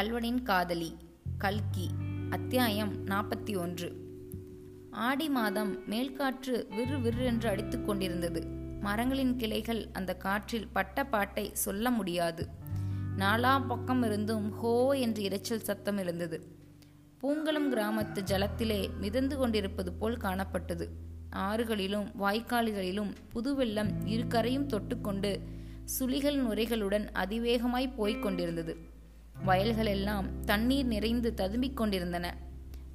கல்வனின் காதலி கல்கி அத்தியாயம் நாற்பத்தி ஒன்று. ஆடி மாதம் மேல்காற்று விறு விறு என்று அடித்துக் கொண்டிருந்தது. மரங்களின் கிளைகள் அந்த காற்றில் பட்ட பாட்டை சொல்ல முடியாது. நாலா பக்கம் இருந்தும் ஹோ என்று இரைச்சல் சத்தம் இருந்தது பூங்கலம் கிராமத்து ஜலத்திலே மிதந்து கொண்டிருப்பது போல் காணப்பட்டது. ஆறுகளிலும் வாய்க்கால்களிலும் புது வெள்ளம் இரு கரையும் தொட்டுக்கொண்டு சுழிகள் நுரைகளுடன் அதிவேகமாய் போய்க் கொண்டிருந்தது. வயல்களெல்லாம் தண்ணீர் நிறைந்து ததும்பிக் கொண்டிருந்தன.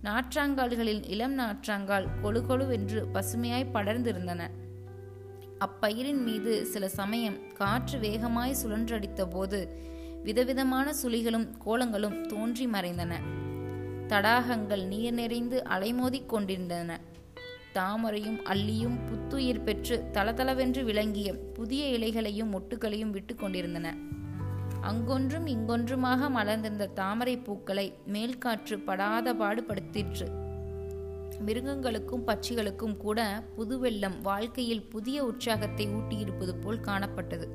நாற்றாங்கால்களில் இளம் நாற்றாங்கால் கொழு கொழுவென்று பசுமையாய் படர்ந்திருந்தன. அப்பயிரின் மீது சில சமயம் காற்று வேகமாய் சுழன்றடித்த போது விதவிதமான சுழிகளும் கோலங்களும் தோன்றி மறைந்தன. தடாகங்கள் நீர் நிறைந்து அலைமோதிக் கொண்டிருந்தன. தாமரையும் அள்ளியும் புத்துயிர் பெற்று தளதளவென்று விளங்கிய புதிய இலைகளையும் மொட்டுகளையும் விட்டு கொண்டிருந்தன. அங்கொன்றும் இங்கொன்றுமாக மலர்ந்திருந்த தாமரை பூக்களை மேல்காற்று படாத பாடுபடுத்திற்று மிருகங்களுக்கும் பட்சிகளுக்கும் கூட புது வெள்ளம் வாழ்க்கையில் புதிய உற்சாகத்தை ஊட்டியிருப்பது போல் காணப்பட்டது.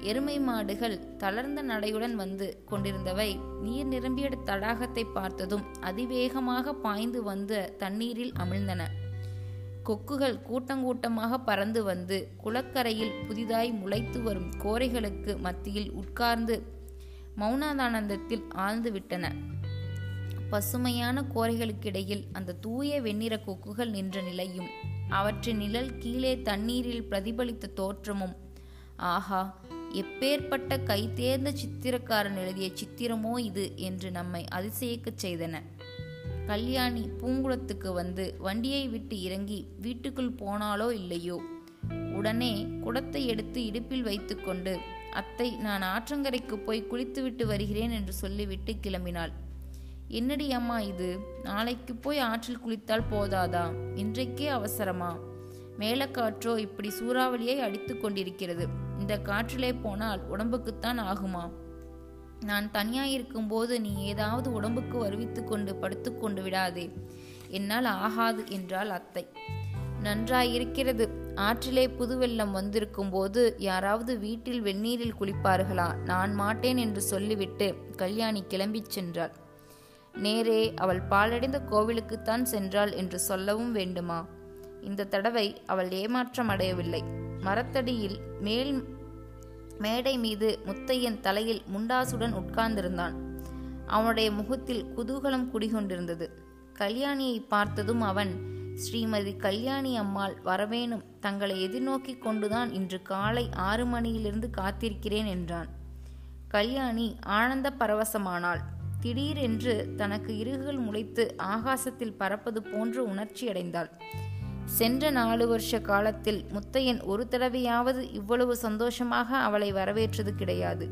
எருமை மாடுகள் தளர்ந்த நடையுடன் வந்து கொண்டிருந்தவை நீர் நிரம்பிய தடாகத்தை பார்த்ததும் அதிவேகமாக பாய்ந்து வந்து தண்ணீரில் அமிழ்ந்தன. கொக்குகள் கூட்டங்கூட்டமாக பறந்து வந்து குளக்கரையில் புதிதாய் முளைத்து வரும் கோரைகளுக்கு மத்தியில் உட்கார்ந்து மௌனாதானந்தத்தில் ஆழ்ந்து விட்டன. பசுமையான கோரைகளுக்கிடையில் அந்த தூய வெண்ணிற கொக்குகள் நின்ற நிலையும் அவற்றின் நிழல் கீழே தண்ணீரில் பிரதிபலித்த தோற்றமும் ஆஹா எப்பேற்பட்ட கைதேர்ந்த சித்திரக்காரன் எழுதிய சித்திரமோ இது? என்று நம்மை அதிசயிக்கச் செய்தன. கல்யாணி பூங்குளத்துக்கு வந்து வண்டியை விட்டு இறங்கி வீட்டுக்குள் போனாலோ இல்லையோ? உடனே குடத்தை எடுத்து இடுப்பில் வைத்துக்கொண்டு அத்தை நான் ஆற்றங்கரைக்கு போய் குளித்துவிட்டு வருகிறேன் என்று சொல்லிவிட்டு கிளம்பினாள். என்னடி அம்மா இது? நாளைக்கு போய் ஆற்றில் குளித்தால் போதாதா? இன்றைக்கே அவசரமா? மேலக்காற்றோ இப்படி சூறாவளியை அடித்து கொண்டிருக்கிறது. இந்த காற்றிலே போனால் உடம்புக்குத்தான் ஆகுமா? நான் தனியாயிருக்கும் போது நீ ஏதாவது உடம்புக்கு வருவித்து கொண்டு படுத்துக்கொண்டு விடாதே. என்னால் ஆகாது என்றாள் அத்தை. நன்றாயிருக்கிறது. ஆற்றிலே புது வெள்ளம் வந்திருக்கும் போது யாராவது வீட்டில் வெந்நீரில் குளிப்பார்களா? நான் மாட்டேன் என்று சொல்லிவிட்டு கல்யாணி கிளம்பிச் சென்றாள். நேரே அவள் பாலடைந்த கோவிலுக்குத்தான் சென்றாள் என்று சொல்லவும் வேண்டுமா? இந்த தடவை அவள் ஏமாற்றம் அடையவில்லை. மரத்தடியில் மேல் மேடை மீது முத்தையன் தலையில் முண்டாசுடன் உட்கார்ந்திருந்தான். அவனுடைய முகத்தில் குதூகலம் குடிகொண்டிருந்தது. கல்யாணியை பார்த்ததும் அவன் ஸ்ரீமதி கல்யாணி அம்மாள் வரவேணும். தங்களை எதிர்நோக்கி கொண்டுதான் இன்று காலை ஆறு மணியிலிருந்து காத்திருக்கிறேன் என்றான். கல்யாணி ஆனந்த பரவசமானாள். திடீரென்று தனக்கு இறுகுகள் முளைத்து ஆகாசத்தில் பறப்பது போன்று உணர்ச்சியடைந்தாள். சென்ற நாலு வருஷ காலத்தில் முத்தையன் ஒரு தடவையாவது இவ்வளவு சந்தோஷமாக அவளை வரவேற்றது கிடையாது.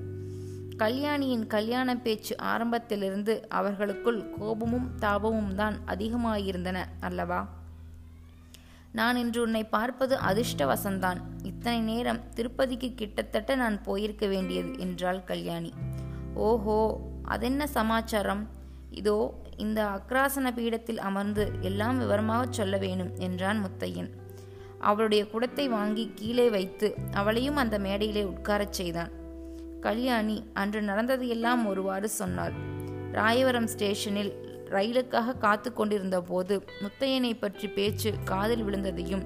கல்யாணியின் கல்யாண பேச்சு ஆரம்பத்திலிருந்து அவர்களுக்குள் கோபமும் தாபமும் தான் அதிகமாயிருந்தன அல்லவா? நான் இன்று உன்னை பார்ப்பது அதிர்ஷ்ட வசந்தான் இத்தனை நேரம் திருப்பதிக்கு கிட்டத்தட்ட நான் போயிருக்க வேண்டியது என்றாள் கல்யாணி. ஓஹோ அதென்ன சமாச்சாரம்? இதோ இந்த அக்ராசன பீடத்தில் அமர்ந்து எல்லாம் விவரமாக சொல்ல வேணும் என்றான் முத்தையன். அவளுடைய குடத்தை வாங்கி கீழே வைத்து அவளையும் அந்த மேடையிலே உட்காரச் செய்தான். கல்யாணி அன்று நடந்ததையெல்லாம் ஒருவாறு சொன்னாள். ராயவரம் ஸ்டேஷனில் ரயிலுக்காக காத்து கொண்டிருந்த போது முத்தையனை பற்றி பேச்சு காதில் விழுந்ததையும்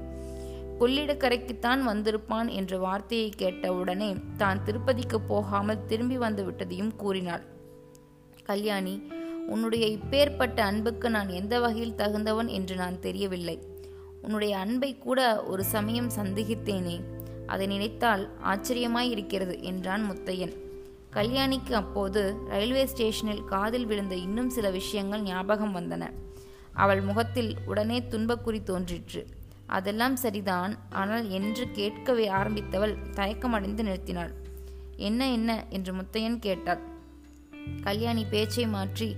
கொள்ளிடக்கரைக்குத்தான் வந்திருப்பான் என்ற வார்த்தையை கேட்டவுடனே தான் திருப்பதிக்கு போகாமல் திரும்பி வந்து விட்டதையும் கூறினாள். கல்யாணி உன்னுடைய இப்பேற்பட்ட அன்புக்கு நான் எந்த வகையில் தகுந்தவன் என்று நான் தெரியவில்லை. உன்னுடைய அன்பை கூட ஒரு சமயம் சந்தேகித்தேனே அதை நினைத்தால் ஆச்சரியமாய் இருக்கிறது என்றான் முத்தையன். கல்யாணிக்கு அப்போது ரயில்வே ஸ்டேஷனில் காதில் விழுந்த இன்னும் சில விஷயங்கள் ஞாபகம் வந்தன. அவள் முகத்தில் உடனே துன்பக்குறி தோன்றிற்று. அதெல்லாம் சரிதான் ஆனால் என்று கேட்கவே ஆரம்பித்தவள் தயக்கமடைந்து நிறுத்தினாள். என்ன என்ன? என்று முத்தையன் கேட்டாள். கல்யாணி பேச்சை மாற்றி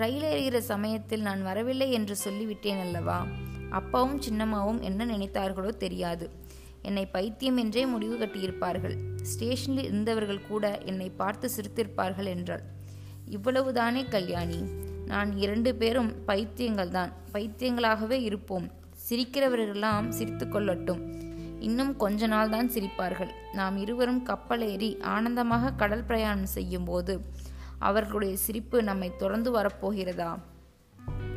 ரயில் ஏறுகிற சமயத்தில் நான் வரவில்லை என்று சொல்லிவிட்டேன் அல்லவா? அப்பாவும் சின்னம்மாவும் என்ன நினைத்தார்களோ தெரியாது. என்னை பைத்தியம் என்றே முடிவு கட்டியிருப்பார்கள். ஸ்டேஷனில் இருந்தவர்கள் கூட என்னை பார்த்து சிரித்திருப்பார்கள் என்றாள். இவ்வளவுதானே கல்யாணி? நான் இரண்டு பேரும் பைத்தியங்கள் தான் பைத்தியங்களாகவே இருப்போம். சிரிக்கிறவர்களெல்லாம் சிரித்து கொள்ளட்டும். இன்னும் கொஞ்ச நாள் தான் சிரிப்பார்கள். நாம் இருவரும் கப்பல் ஏறி ஆனந்தமாக கடல் பிரயாணம் செய்யும் போது அவர்களுடைய சிரிப்பு நம்மை தொடர்ந்து வரப்போகிறதா?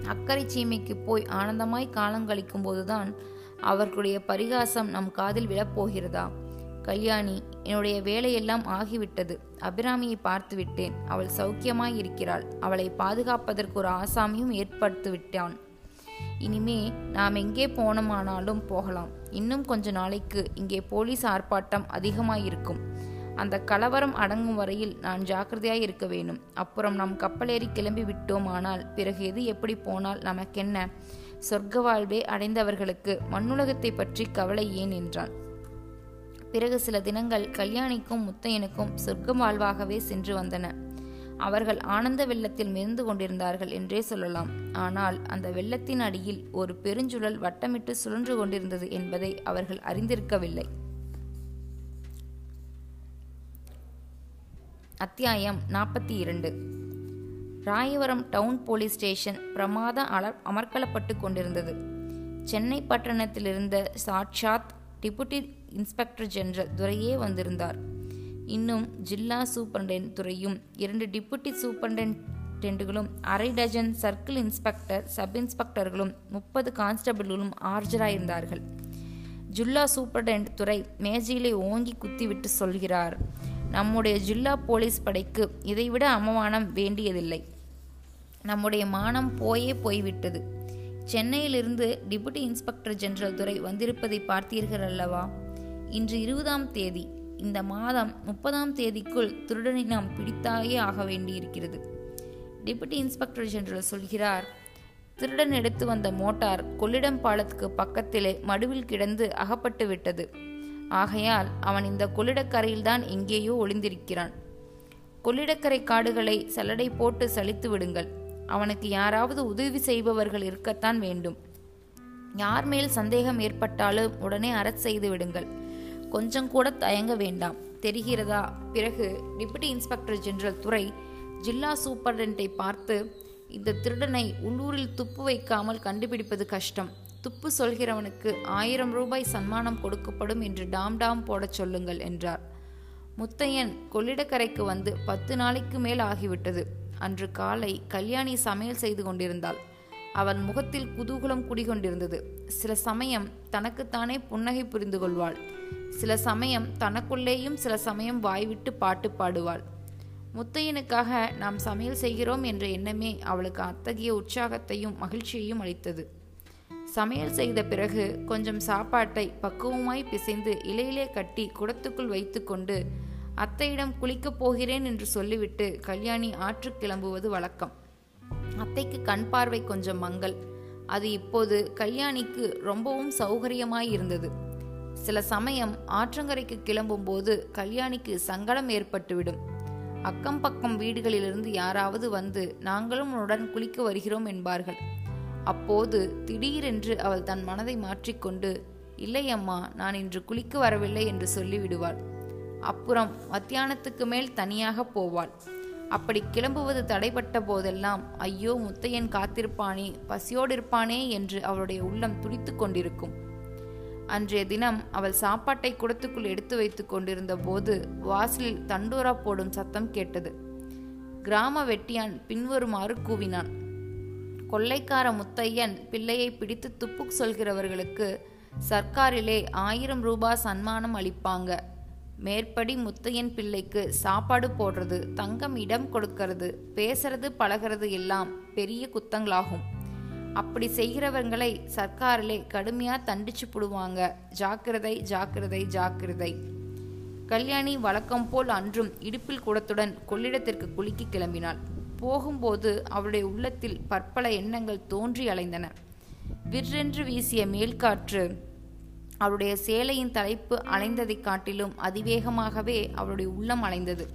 அக்கறை சீமைக்கு போய் ஆனந்தமாய் காலங்கழிக்கும் போதுதான் அவர்களுடைய பரிகாசம் நம் காதில் விழப்போகிறதா? கல்யாணி என்னுடைய வேலையெல்லாம் ஆகிவிட்டது. அபிராமியை பார்த்து விட்டேன் அவள் சௌக்கியமாய் இருக்கிறாள். அவளை பாதுகாப்பதற்கு ஒரு ஆசாமியும் ஏற்படுத்தி விட்டான் இனிமே நாம் எங்கே போனோமானாலும் போகலாம். இன்னும் கொஞ்ச நாளைக்கு இங்கே போலீஸ் ஆர்ப்பாட்டம் அதிகமாயிருக்கும். அந்த கலவரம் அடங்கும் வரையில் நான் ஜாக்கிரதையாய் இருக்க வேணும் அப்புறம் நாம் கப்பலேறி கிளம்பி விட்டோமானால் பிறகு எது எப்படி போனால் நமக்கென்ன? சொர்க்க வாழ்வே அடைந்தவர்களுக்கு மண்ணுலகத்தை பற்றி கவலை ஏன் என்றான். பிறகு சில தினங்கள் கல்யாணிக்கும் முத்தையனுக்கும் சொர்க்க வாழ்வாகவே சென்று வந்தன. அவர்கள் ஆனந்த வெள்ளத்தில் மிதந்து கொண்டிருந்தார்கள் என்றே சொல்லலாம். ஆனால் அந்த வெள்ளத்தின் அடியில் ஒரு பெருஞ்சுழல் வட்டமிட்டு சுழன்று கொண்டிருந்தது என்பதை அவர்கள் அறிந்திருக்கவில்லை. அத்தியாயம் நாற்பத்தி இரண்டு. ராயவரம் டவுன் போலீஸ் ஸ்டேஷன் பிரமாத அலர் அமர்க்கலப்பட்டு கொண்டிருந்தது. சென்னை பட்டணத்திலிருந்த சாட்சாத் டிபுட்டி இன்ஸ்பெக்டர் ஜெனரல் துரையே வந்திருந்தார். இன்னும் ஜில்லா சூப்பரண்டென்ட் துறையும் இரண்டு டிபுட்டி சூப்பரண்டென்டென்ட்டுகளும் அரை டஜன் சர்க்கிள் இன்ஸ்பெக்டர் சப் இன்ஸ்பெக்டர்களும் முப்பது கான்ஸ்டபிள்களும் ஆர்ஜராயிருந்தார்கள். ஜில்லா சூப்பரண்டென்ட் துறை மேஜையிலே ஓங்கி குத்திவிட்டு சொல்கிறார். நம்முடைய ஜில்லா போலீஸ் படைக்கு இதைவிட அவமானம் வேண்டியதில்லை. நம்முடைய மானம் போயே போய்விட்டது. சென்னையிலிருந்து டிபுட்டி இன்ஸ்பெக்டர் ஜெனரல் துறை வந்திருப்பதை பார்த்தீர்கள் அல்லவா? இன்று இருபதாம் தேதி. இந்த மாதம் முப்பதாம் தேதிக்குள் திருடனை நாம் பிடித்தாயே ஆக வேண்டியிருக்கிறது. டிபுட்டி இன்ஸ்பெக்டர் ஜெனரல் சொல்கிறார் திருடன் எடுத்து வந்த மோட்டார் கொள்ளிடம் பாலத்துக்கு பக்கத்திலே மடுவில் கிடந்து அகப்பட்டு விட்டது. ஆகையால் அவன் இந்த கொள்ளிடக்கரையில்தான் எங்கேயோ ஒளிந்திருக்கிறான். கொள்ளிடக்கரை காடுகளை சல்லடை போட்டு சலித்து விடுங்கள். அவனுக்கு யாராவது உதவி செய்பவர்கள் இருக்கத்தான் வேண்டும். யார் மேல் சந்தேகம் ஏற்பட்டாலும் உடனே அறச் செய்து விடுங்கள். கொஞ்சம் கூட தயங்க வேண்டாம். தெரிகிறதா? பிறகு டிப்யூட்டி இன்ஸ்பெக்டர் ஜெனரல் துறை ஜில்லா சூப்பரண்டை பார்த்து இந்த திருடனை உள்ளூரில் துப்பு வைக்காமல் கண்டுபிடிப்பது கஷ்டம். துப்பு சொல்கிறவனுக்கு ஆயிரம் ரூபாய் சன்மானம் கொடுக்கப்படும் என்று டாம் டாம் போடச் சொல்லுங்கள் என்றார். முத்தையன் கொள்ளிடக்கரைக்கு வந்து பத்து நாளைக்கு மேல் ஆகிவிட்டது. அன்று காலை கல்யாணி சமையல் செய்து கொண்டிருந்தாள். அவன் முகத்தில் குதூகலம் குடிகொண்டிருந்தது. சில சமயம் தனக்குத்தானே புன்னகை புரிந்து கொள்வாள். சில சமயம் தனக்குள்ளேயும் சில சமயம் வாய்விட்டு பாட்டு பாடுவாள். முத்தையனுக்காக நாம் சமையல் செய்கிறோம் என்ற எண்ணமே அவளுக்கு அத்தகைய உற்சாகத்தையும் மகிழ்ச்சியையும் அளித்தது. சமையல் செய்த பிறகு கொஞ்சம் சாப்பாட்டை பக்குவமாய் பிசைந்து இலையிலே கட்டி குடத்துக்குள் வைத்துக்கொண்டு அத்தையிடம் குளிக்கப் போகிறேன் என்று சொல்லிவிட்டு கல்யாணி ஆற்று கிளம்புவது வழக்கம். அத்தைக்கு கண் பார்வை கொஞ்சம் மங்கள். அது இப்போது கல்யாணிக்கு ரொம்பவும் சௌகரியமாய் இருந்தது. சில சமயம் ஆற்றங்கரைக்கு கிளம்பும்போது கல்யாணிக்கு சங்கடம் ஏற்பட்டுவிடும். அக்கம் பக்கம் வீடுகளிலிருந்து யாராவது வந்து நாங்களும் உன்னுடன் குளிக்க வருகிறோம் என்பார்கள். அப்போது திடீரென்று அவள் தன் மனதை மாற்றிக்கொண்டு இல்லை அம்மா நான் இன்று குளிக்க வரவில்லை என்று சொல்லிவிடுவாள். அப்புறம் மத்தியானத்துக்கு மேல் தனியாக போவாள். அப்படி கிளம்புவது தடைப்பட்ட போதெல்லாம் ஐயோ முத்தையன் காத்திருப்பானே பசியோடு இருப்பானே என்று அவளுடைய உள்ளம் துடித்து கொண்டிருக்கும். அன்றைய தினம் அவள் சாப்பாட்டை குடத்துக்குள் எடுத்து வைத்துக் கொண்டிருந்த போது வாசலில் தண்டோரா போடும் சத்தம் கேட்டது. கிராம வெட்டியான் பின்வருமாறு கூவினான். கொள்ளைக்கார முத்தையன் பிள்ளையை பிடித்து துப்புக் சொல்கிறவர்களுக்கு சர்க்காரிலே ஆயிரம் ரூபாய் சன்மானம் அளிப்பாங்க. மேற்படி முத்தையன் பிள்ளைக்கு சாப்பாடு போடுறது தங்கம் இடம் கொடுக்கறது பேசுறது பழகிறது எல்லாம் பெரிய குத்தங்களாகும். அப்படி செய்கிறவங்களை சர்க்காரிலே கடுமையா தண்டிச்சு புடுவாங்க. ஜாக்கிரதை ஜாக்கிரதை ஜாக்கிரதை. கல்யாணி வழக்கம் போல் அன்றும் இடுப்பில் கூடத்துடன் கொள்ளிடத்திற்கு குலுக்கி கிளம்பினாள். போகும்போது அவளுடைய உள்ளத்தில் பற்பல எண்ணங்கள் தோன்றி அலைந்தன. விற்றென்று வீசிய மேல்காற்று அவளுடைய சேலையின் தலைப்பு அலைந்ததைக் காட்டிலும் அதிவேகமாகவே அவளுடைய உள்ளம் அலைந்தது.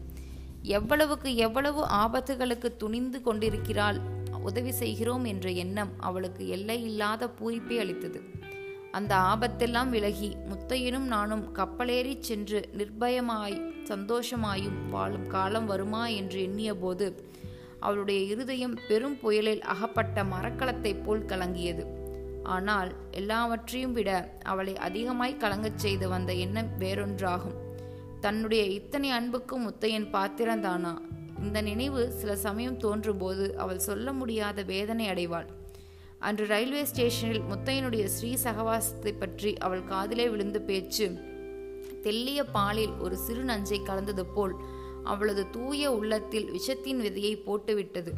எவ்வளவுக்கு எவ்வளவு ஆபத்துகளுக்கு துணிந்து கொண்டிருக்கிறாள் உதவி செய்கிறோம் என்ற எண்ணம் அவளுக்கு எல்லையில்லாத பூரிப்பை அளித்தது. அந்த ஆபத்தெல்லாம் விலகி முத்தையனும் நானும் கப்பலேறிச் சென்று நிர்பயமாய் சந்தோஷமாயும் வாழும் காலம் வருமா என்று எண்ணிய போது அவளுடைய இருதயம் பெரும் புயலில் அகப்பட்ட மரக்கலத்தைப் போல் கலங்கியது. ஆனால் எல்லாவற்றையும் விட அவளை அதிகமாய் கலங்கச் செய்து வந்த எண்ணம் வேறொன்றாகும். தன்னுடைய இத்தனை அன்புக்கும் முத்தையன் பாத்திரந்தானா? இந்த நினைவு சில சமயம் தோன்றும்போது அவள் சொல்ல முடியாத வேதனை அடைவாள். அன்று ரயில்வே ஸ்டேஷனில் முத்தையனுடைய ஸ்ரீ சகவாசத்தை பற்றி அவள் காதிலே விழுந்த பேச்சு தெல்லிய பாலில் ஒரு சிறு நஞ்சை கலந்தது போல் அவளது தூய உள்ளத்தில் விஷத்தின் விதையை போட்டுவிட்டது.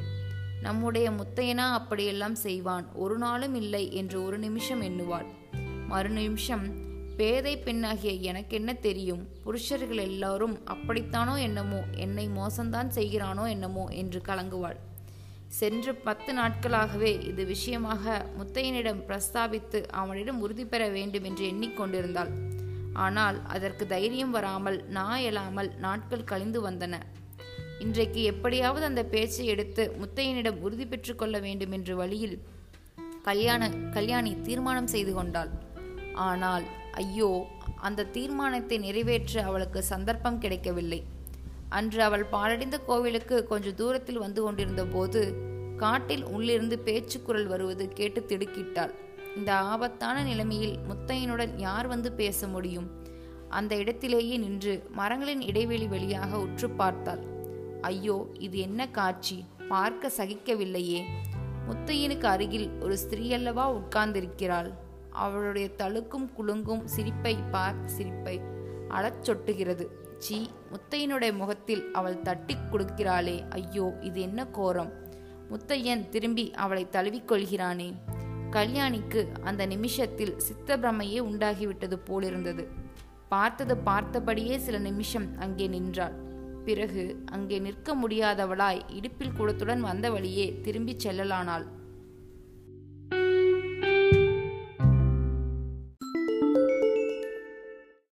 நம்முடைய முத்தையனா அப்படியெல்லாம் செய்வான். ஒரு நாளும் இல்லை என்று ஒரு நிமிஷம் எண்ணுவாள். மறு நிமிஷம் பேதை பெண்ணாகிய எனக்கென்ன தெரியும்? புருஷர்கள் எல்லாரும் அப்படித்தானோ என்னமோ? என்னை மோசம்தான் செய்கிறானோ என்னமோ? என்று கலங்குவாள். சென்று பத்து நாட்களாகவே இது விஷயமாக முத்தையனிடம் பிரஸ்தாபித்து அவனிடம் உறுதி பெற வேண்டும் என்று எண்ணிக்கொண்டிருந்தாள். ஆனால் அதற்கு தைரியம் வராமல் நாயலாமல் நாட்கள் கழிந்து வந்தன. இன்றைக்கு எப்படியாவது அந்த பேச்சை எடுத்து முத்தையனிடம் உறுதி பெற்றுக்கொள்ள வேண்டும் என்ற வழியில் கல்யாண கல்யாணி தீர்மானம் செய்து கொண்டாள். ஆனால் ஐயோ அந்த தீர்மானத்தை நிறைவேற்ற அவளுக்கு சந்தர்ப்பம் கிடைக்கவில்லை. அன்று அவள் பாலடைந்த கோவிலுக்கு கொஞ்சம் தூரத்தில் வந்து கொண்டிருந்த போது காட்டில் உள்ளிருந்து பேச்சுக்குரல் வருவது கேட்டு திடுக்கிட்டாள். இந்த ஆபத்தான நிலைமையில் முத்தையனுடன் யார் வந்து பேச முடியும்? அந்த இடத்திலேயே நின்று மரங்களின் இடைவெளி வழியாக உற்று பார்த்தாள். ஐயோ இது என்ன காட்சி? பார்க்க சகிக்கவில்லையே. முத்தையனுக்கு அருகில் ஒரு ஸ்திரீயல்லவா உட்கார்ந்திருக்கிறாள். அவளுடைய தழுக்கும் குலுங்கும் சிரிப்பை பார் சிரிப்பை அழச்சொட்டுகிறது சி முத்தையனுடைய முகத்தில் அவள் தட்டி கொடுக்கிறாளே. ஐயோ இது என்ன கோரம்? முத்தையன் திரும்பி அவளை தழுவிக்கொள்கிறானே கல்யாணிக்கு அந்த நிமிஷத்தில் சித்தபிரமையே உண்டாகிவிட்டது போலிருந்தது. பார்த்தது பார்த்தபடியே சில நிமிஷம் அங்கே நின்றாள். பிறகு அங்கே நிற்க முடியாதவளாய் இடுப்பில் கூடத்துடன் வந்த வழியே திரும்பிச் செல்லலானாள்.